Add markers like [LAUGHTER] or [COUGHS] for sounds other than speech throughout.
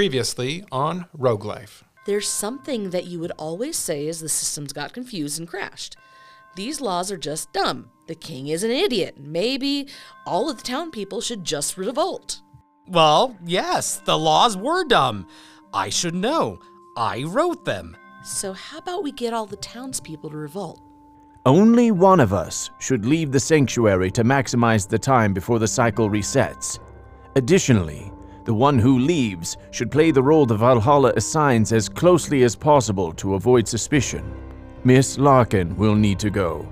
Previously on Rogue Life. There's something that you would always say as the systems got confused and crashed. These laws are just dumb. The king is an idiot. Maybe all of the town people should just revolt. Well, yes, the laws were dumb. I should know. I wrote them. So, how about we get all the townspeople to revolt? Only one of us should leave the sanctuary to maximize the time before the cycle resets. Additionally, the one who leaves should play the role the Valhalla assigns as closely as possible to avoid suspicion. Miss Larkin will need to go.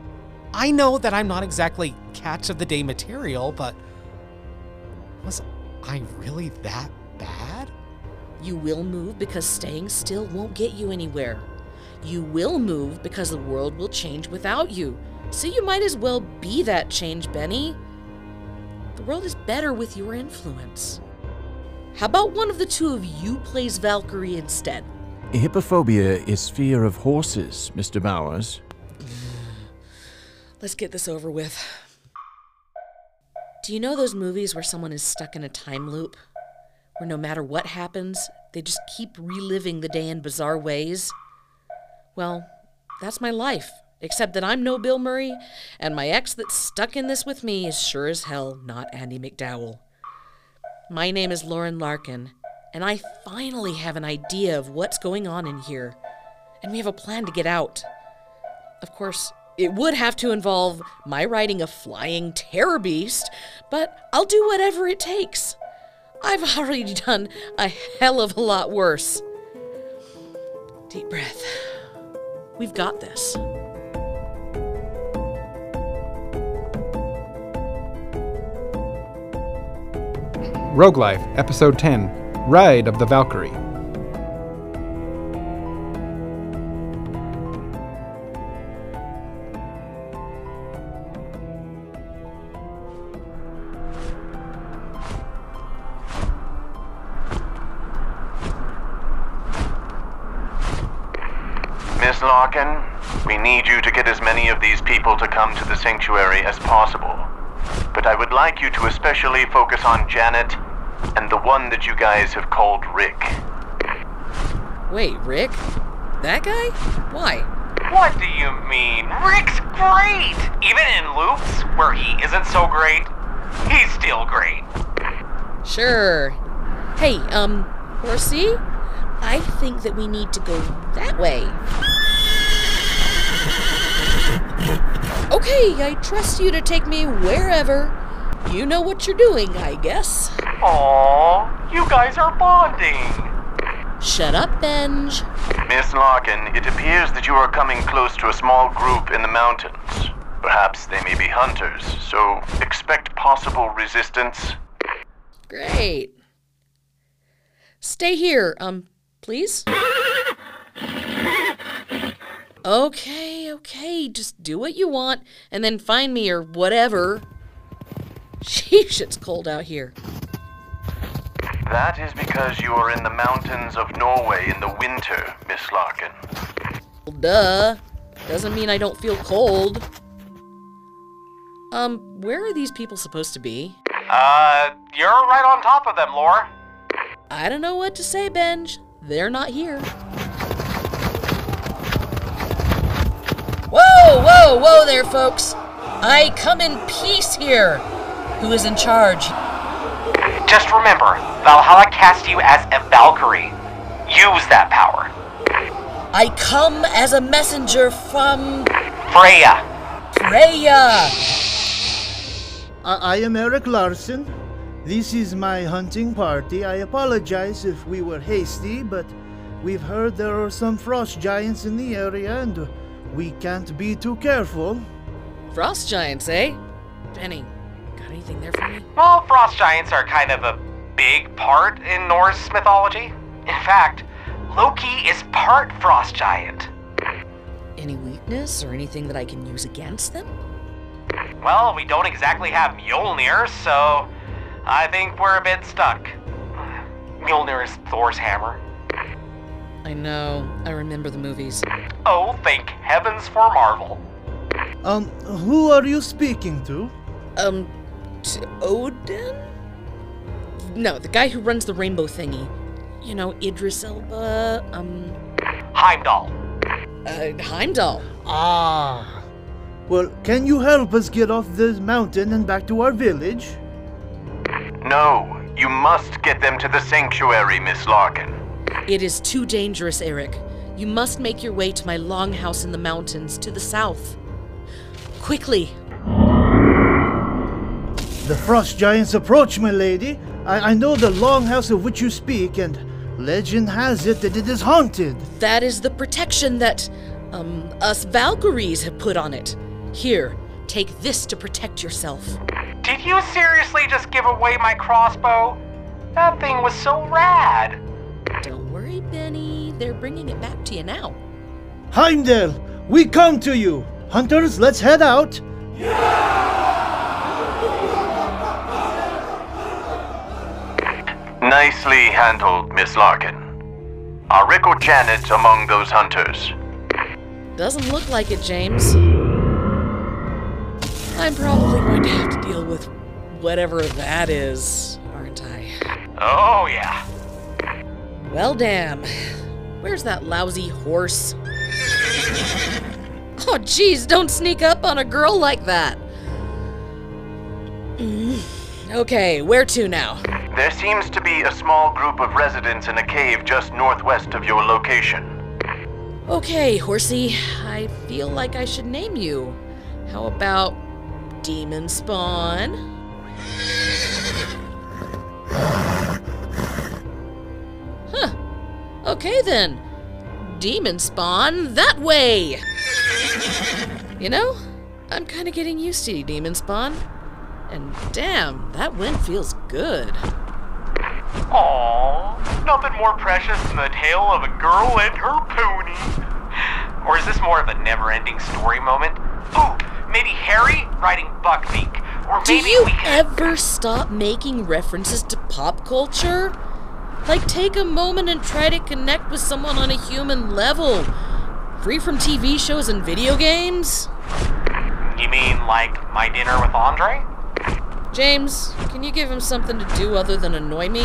I know that I'm not exactly catch of the day material, but was I really that bad? You will move because staying still won't get you anywhere. You will move because the world will change without you. So you might as well be that change, Benny. The world is better with your influence. How about one of the two of you plays Valkyrie instead? Hippophobia is fear of horses, Mr. Bowers. Let's get this over with. Do you know those movies where someone is stuck in a time loop? Where no matter what happens, they just keep reliving the day in bizarre ways? Well, that's my life, except that I'm no Bill Murray, and my ex that's stuck in this with me is sure as hell not Andie MacDowell. My name is Lauren Larkin, and I finally have an idea of what's going on in here, and we have a plan to get out. Of course, it would have to involve my riding a flying terror beast, but I'll do whatever it takes. I've already done a hell of a lot worse. Deep breath. We've got this. Rogue Life, Episode 10 Ride of the Valkyrie. Miss Larkin, we need you to get as many of these people to come to the sanctuary as possible. But I would like you to especially focus on Janet and the one that you guys have called Rick. Wait, Rick? That guy? Why? What do you mean? Rick's great! Even in loops where he isn't so great, he's still great. Sure. Hey, um, Horsey? I think that we need to go that way. Okay, I trust you to take me wherever. You know what you're doing, I guess. Aww, you guys are bonding. Shut up, Benj. Miss Larkin, it appears that you are coming close to a small group in the mountains. Perhaps they may be hunters, so expect possible resistance. Great. Stay here, um, please. Okay, okay, just do what you want and then find me or whatever. [LAUGHS] Sheesh, it's cold out here. That is because you are in the mountains of Norway in the winter, Miss Larkin. Well, duh. Doesn't mean I don't feel cold. Um, where are these people supposed to be? Uh, you're right on top of them, Lore. I don't know what to say, Benj. They're not here. Whoa, whoa, whoa there, folks. I come in peace here. Who is in charge? Just remember, Valhalla cast you as a Valkyrie. Use that power. I come as a messenger from Freya. Freya. I, I am Eric Larson. This is my hunting party. I apologize if we were hasty, but we've heard there are some frost giants in the area and we can't be too careful. Frost giants, eh? Benny, got anything there for me? Well, frost giants are kind of a big part in Norse mythology. In fact, Loki is part frost giant. Any weakness or anything that I can use against them? Well, we don't exactly have Mjolnir, so I think we're a bit stuck. Mjolnir is Thor's hammer. I know. I remember the movies. Oh, thank heavens for Marvel. Um, who are you speaking to? Um, to Odin? No, the guy who runs the rainbow thingy. you know, Idris Elba, um, Heimdall. uh, Heimdall. Ah. Well, can you help us get off this mountain and back to our village? No, you must get them to the sanctuary, Miss Larkin. It is too dangerous, Eric. You must make your way to my longhouse in the mountains to the south. Quickly. The frost giants approach, my lady. I, I know the longhouse of which you speak, and legend has it that it is haunted. That is the protection that, um, us Valkyries have put on it. Here, take this to protect yourself. Did you seriously just give away my crossbow? That thing was so rad. Don't worry, Benny. They're bringing it back to you now. Heimdall, we come to you. Hunters, let's head out. Nicely handled, Miss Larkin. Are Rick or Janet among those hunters? Doesn't look like it, James. I'm probably going to have to deal with whatever that is, aren't I? Oh, yeah. Well, damn. Where's that lousy horse? Oh, jeez, don't sneak up on a girl like that. Mm. Okay, where to now? There seems to be a small group of residents in a cave just northwest of your location. Okay, horsey, I feel like I should name you. How about Demon Spawn? Huh. Okay then. Demon Spawn that way! You know, I'm kind of getting used to Demon Spawn. And damn, that wind feels good. Aww, nothing more precious than the tale of a girl and her pony. Or is this more of a never-ending story moment? Ooh, maybe Harry riding Buckbeak. Or Do maybe you we can... ever stop making references to pop culture? Like, take a moment and try to connect with someone on a human level. Free from TV shows and video games? You mean like my dinner with Andre? James, can you give him something to do other than annoy me?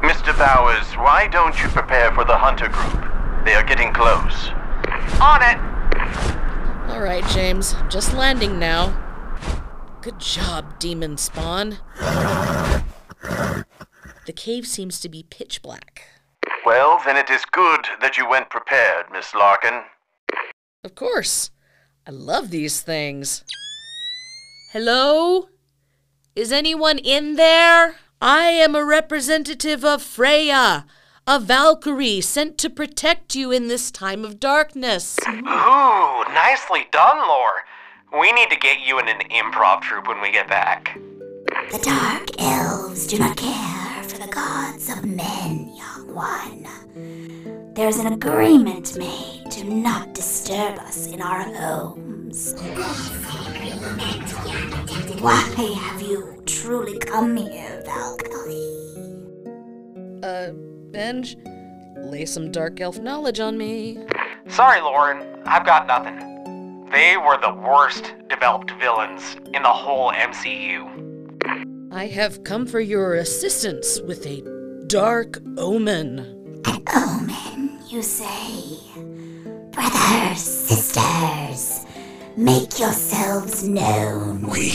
Mr. Bowers, why don't you prepare for the hunter group? They are getting close. On it! Alright, James, just landing now. Good job, demon spawn. The cave seems to be pitch black. Well, then it is good that you went prepared, Miss Larkin. Of course. I love these things. Hello? Is anyone in there? I am a representative of Freya, a Valkyrie sent to protect you in this time of darkness. Ooh, nicely done, Lore. We need to get you in an improv troupe when we get back. The dark elves do not care for the gods of men, young one. There's an agreement made to not disturb us in our homes. Why have you truly come here, Valkyrie? Uh, Benj, lay some dark elf knowledge on me. Sorry, Lauren, I've got nothing. They were the worst developed villains in the whole MCU. I have come for your assistance with a dark omen. An omen, you say? Brothers, sisters, make yourselves known. We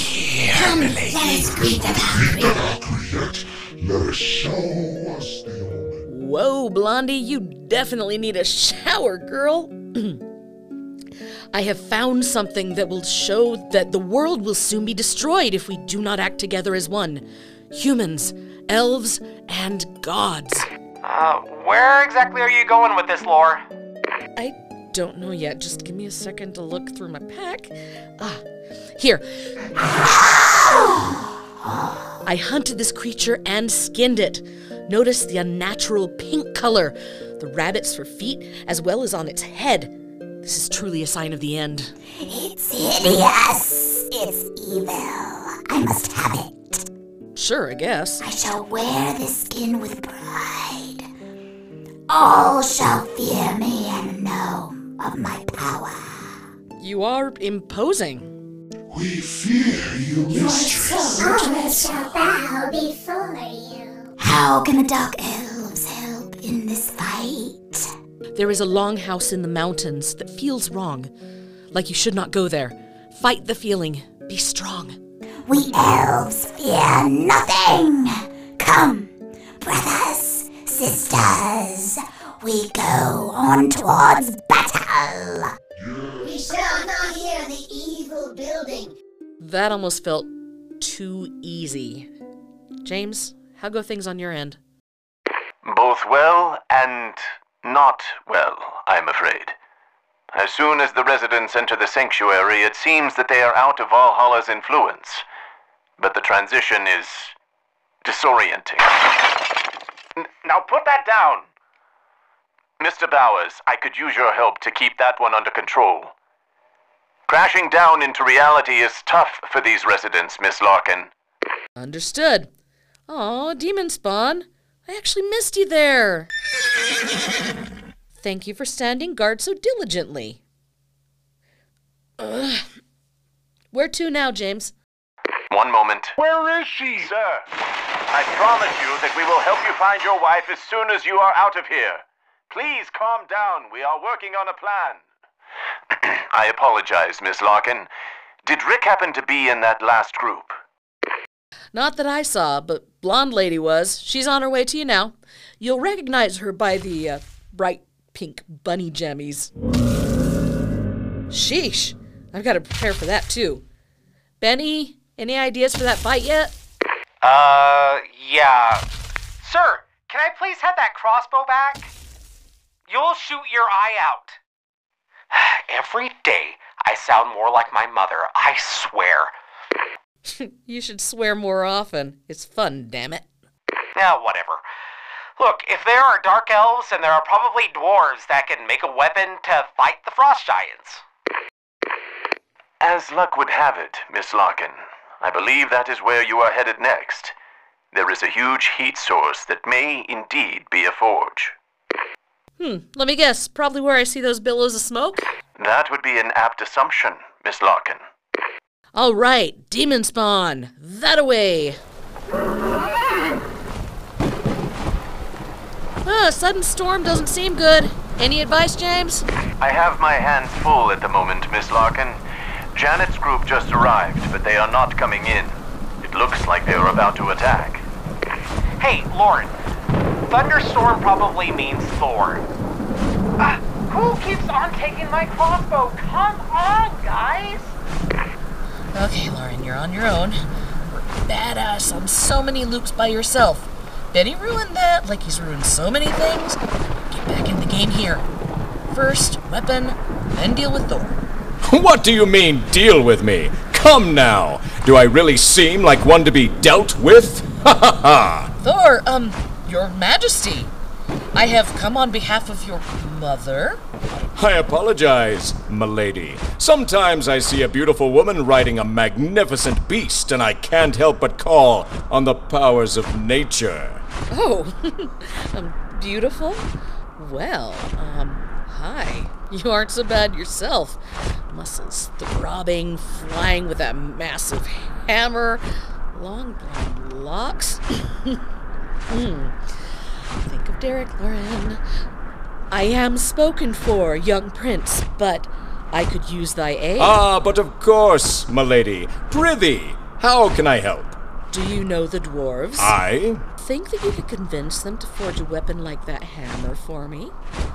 Come, let us greet the Valkyrie. Let us show us the omen. Whoa, Blondie, you definitely need a shower, girl. [CLEARS THROAT] I have found something that will show that the world will soon be destroyed if we do not act together as one humans, elves, and gods. Uh, where exactly are you going with this, Lore? I don't know yet. Just give me a second to look through my pack. Ah, here. I hunted this creature and skinned it. Notice the unnatural pink color, the rabbits for feet, as well as on its head. This is truly a sign of the end. It's hideous. It's evil. I must have it. Sure, I guess. I shall wear this skin with pride. All shall fear me and know of my power. You are imposing. We fear you, mistress. Honor shall bow before you. How can the dark elves help in this fight? There is a longhouse in the mountains that feels wrong. Like you should not go there. Fight the feeling. Be strong. We elves fear nothing. Come, brothers, sisters, we go on towards battle. We shall not hear the evil building. That almost felt too easy. James, how go things on your end? Both well and not well, I'm afraid. As soon as the residents enter the sanctuary, it seems that they are out of Valhalla's influence. But the transition is disorienting. N- now put that down! Mr. Bowers, I could use your help to keep that one under control. Crashing down into reality is tough for these residents, Miss Larkin. Understood. Aw, Demon Spawn. I actually missed you there. Thank you for standing guard so diligently. Ugh. Where to now, James? One moment. Where is she? Sir, I promise you that we will help you find your wife as soon as you are out of here. Please calm down. We are working on a plan. [CLEARS THROAT] I apologize, Miss Larkin. Did Rick happen to be in that last group? Not that I saw, but blonde lady was. She's on her way to you now. You'll recognize her by the uh, bright pink bunny jammies. Sheesh. I've got to prepare for that too. Benny, any ideas for that fight yet? Uh, yeah. Sir, can I please have that crossbow back? You'll shoot your eye out. [SIGHS] Every day, I sound more like my mother, I swear. [LAUGHS] you should swear more often. It's fun, damn it. Yeah, whatever. Look, if there are dark elves, then there are probably dwarves that can make a weapon to fight the frost giants. As luck would have it, Miss Larkin, I believe that is where you are headed next. There is a huge heat source that may indeed be a forge. Hmm, let me guess. Probably where I see those billows of smoke? That would be an apt assumption, Miss Larkin. All right, demon spawn. That away. Ah, sudden storm doesn't seem good. Any advice, James? I have my hands full at the moment, Miss Larkin. Janet's group just arrived, but they are not coming in. It looks like they are about to attack. Hey, Lauren. Thunderstorm probably means Thor. Ah, who keeps on taking my crossbow? Come on, guys! Okay, Lauren, you're on your own. We're badass on so many loops by yourself. Benny ruined that like he's ruined so many things. Get back in the game here. First, weapon, then deal with Thor. [LAUGHS] What do you mean, deal with me? Come now! Do I really seem like one to be dealt with? [LAUGHS] Ha ha ha! Thor, um, your majesty. I have come on behalf of your mother. I apologize, milady. Sometimes I see a beautiful woman riding a magnificent beast, and I can't help but call on the powers of nature. Oh, [LAUGHS] um, beautiful? Well, um, hi. You aren't so bad yourself. Muscles throbbing, flying with that massive hammer, long blonde locks. [COUGHS] hmm. Think of Derek, Lauren. I am spoken for, young prince, but I could use thy aid. Ah, but of course, milady. Prithee, how can I help? Do you know the dwarves? I? Think that you could convince them to forge a weapon like that hammer for me?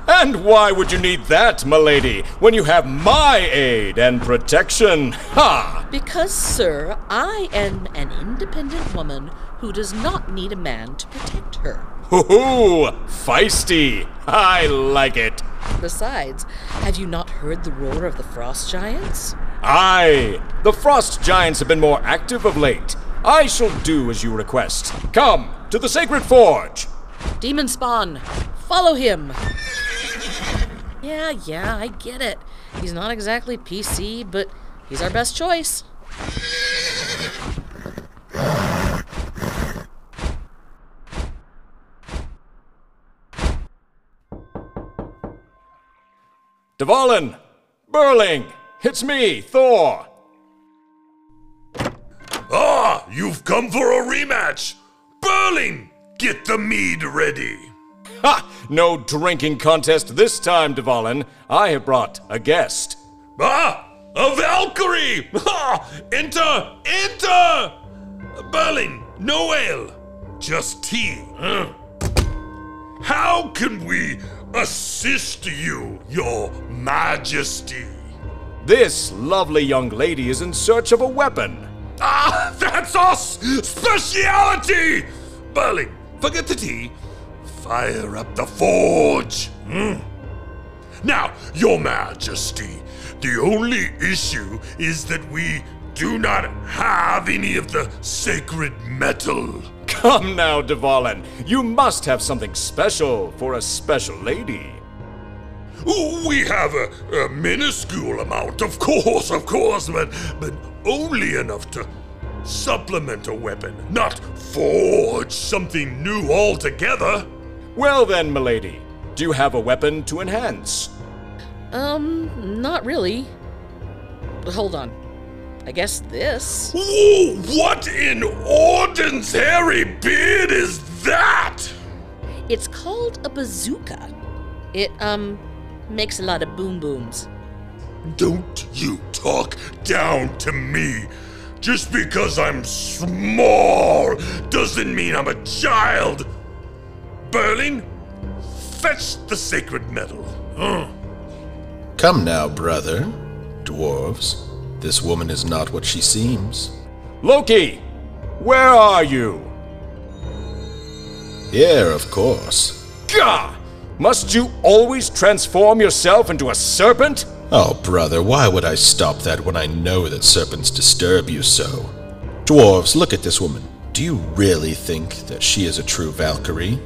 And why would you need that, milady, when you have my aid and protection? Ha! Because, sir, I am an independent woman who does not need a man to protect her. Hoo-hoo! Feisty! I like it! Besides, have you not heard the roar of the frost giants? Aye! The frost giants have been more active of late. I shall do as you request. Come to the sacred forge! Demon spawn, follow him! Yeah, yeah, I get it. He's not exactly PC, but he's our best choice. Dvalin! Berling! It's me, Thor! You've come for a rematch! Berling, get the mead ready. Ha! No drinking contest this time, Dvalin. I have brought a guest. Ah! A Valkyrie! Ha! Enter! Enter! Berling, no ale. Just tea. Huh? How can we assist you, your majesty? This lovely young lady is in search of a weapon. Ah, that's our s- speciality! Berling, forget the tea. Fire up the forge. Hmm. Now, your majesty, the only issue is that we do not have any of the sacred metal. Come now, Dvalin. You must have something special for a special lady. We have a, a minuscule amount, of course, of course, but, but only enough to supplement a weapon, not forge something new altogether. Well then, milady, do you have a weapon to enhance? Um, not really. But hold on. I guess this. Ooh, what in Orden's hairy beard is that? It's called a bazooka. It, um, makes a lot of boom booms. Don't you talk down to me. Just because I'm small doesn't mean I'm a child. Berling, fetch the sacred metal. Huh? Come now, brother. Dwarves, this woman is not what she seems. Loki, where are you? Here, of course. Gah! Must you always transform yourself into a serpent? Oh, brother, why would I stop that when I know that serpents disturb you so? Dwarves, look at this woman. Do you really think that she is a true Valkyrie?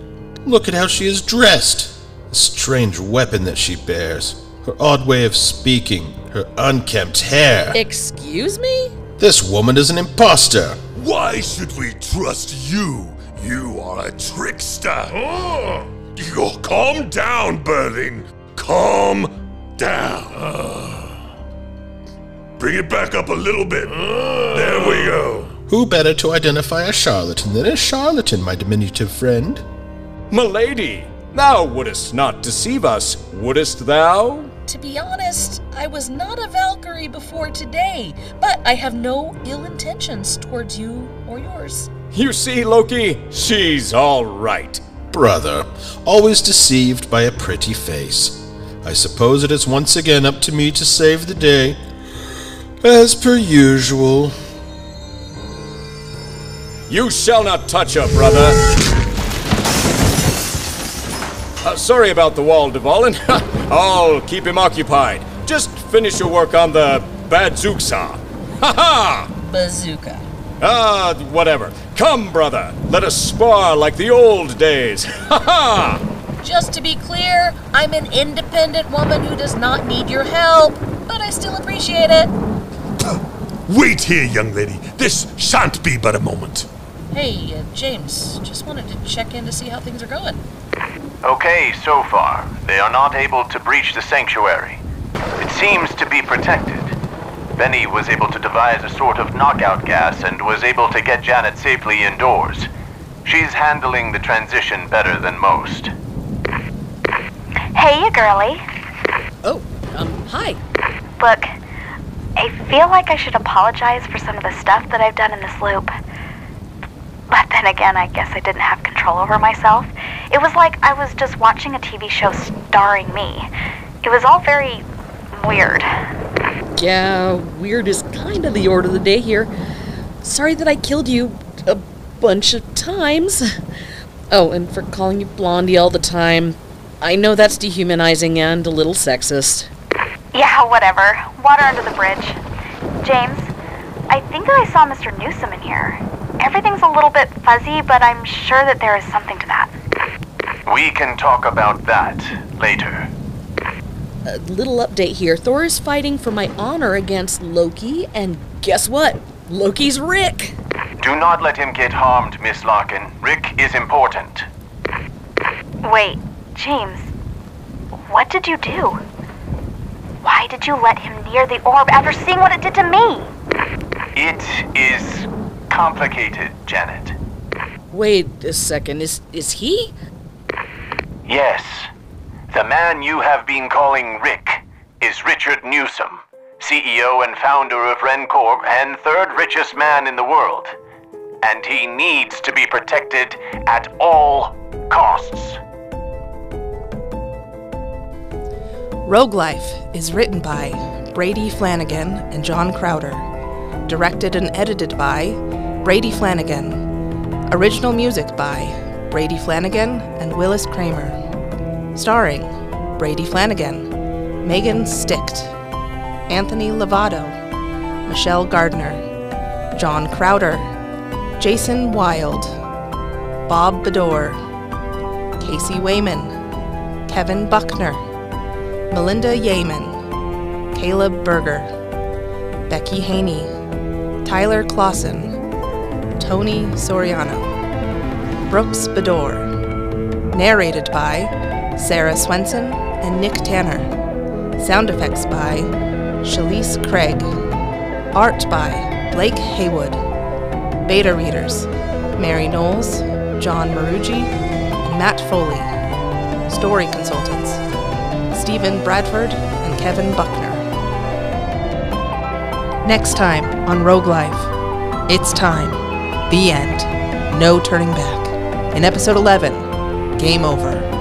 Look at how she is dressed. The strange weapon that she bears. Her odd way of speaking. Her unkempt hair. Excuse me? This woman is an impostor. Why should we trust you? You are a trickster. Oh, you calm down, Berling. Calm down. Bring it back up a little bit. There we go. Who better to identify a charlatan than a charlatan, my diminutive friend? Milady, thou wouldst not deceive us, wouldst thou? To be honest, I was not a Valkyrie before today, but I have no ill intentions towards you or yours. You see, Loki, she's all right. Brother, always deceived by a pretty face. I suppose it is once again up to me to save the day. As per usual. You shall not touch her, brother. Uh, sorry about the wall, Dvalin. [LAUGHS] I'll keep him occupied. Just finish your work on the Badzuksa. Ha ha! Bazooka. Ah, whatever. Come, brother. Let us spar like the old days. [LAUGHS] Ha ha! Just to be clear, I'm an independent woman who does not need your help, but I still appreciate it. [COUGHS] Wait here, young lady. This shan't be but a moment. Hey, uh, James, just wanted to check in to see how things are going. Okay, so far, they are not able to breach the sanctuary. It seems to be protected. Benny was able to devise a sort of knockout gas and was able to get Janet safely indoors. She's handling the transition better than most. Hey, you girly. Oh, um, hi. Look, I feel like I should apologize for some of the stuff that I've done in this loop. But then again, I guess I didn't have control over myself. It was like I was just watching a TV show starring me. It was all very weird. Yeah, weird is kind of the order of the day here. Sorry that I killed you a bunch of times. Oh, and for calling you Blondie all the time. I know that's dehumanizing and a little sexist. Yeah, whatever. Water under the bridge. James, I think that I saw Mr. Newsom in here. Everything's a little bit fuzzy, but I'm sure that there is something to that. We can talk about that later. A little update here. Thor is fighting for my honor against Loki, and guess what? Loki's Rick. Do not let him get harmed, Miss Larkin. Rick is important. Wait, James, what did you do? Why did you let him near the orb after seeing what it did to me? It is complicated, Janet. Wait a second. Is is he? Yes. The man you have been calling Rick is Richard Newsom, CEO and founder of Rencorp and third richest man in the world. And he needs to be protected at all costs. Rogue Life is written by Brady Flanagan and John Crowder, directed and edited by Brady Flanagan, original music by Brady Flanagan and Willis Krammer, starring Brady Flanagan, Megan Sticht, Anthony Lovato, Michelle Gardner, John Crowder, Jason Wild, Bob Bedore, Casey Wayman, Kevin Buckner, Melinda Yeaman, Kaelob Berger, Becky Haynie, Tyler Clawson, Tony Soriano, Brooks Bedore. Narrated by Sarah Swenson and Nick Tanner. Sound effects by Chalese Craig. Art by Blake Heywood. Beta readers Mary Knowles, Jon Maruji, and Mat Foley. Story consultants Stephen Bradford and Kevin Buckner. Next time on Rogue Life, it's time. The end. No turning back. In episode 11, Game Over.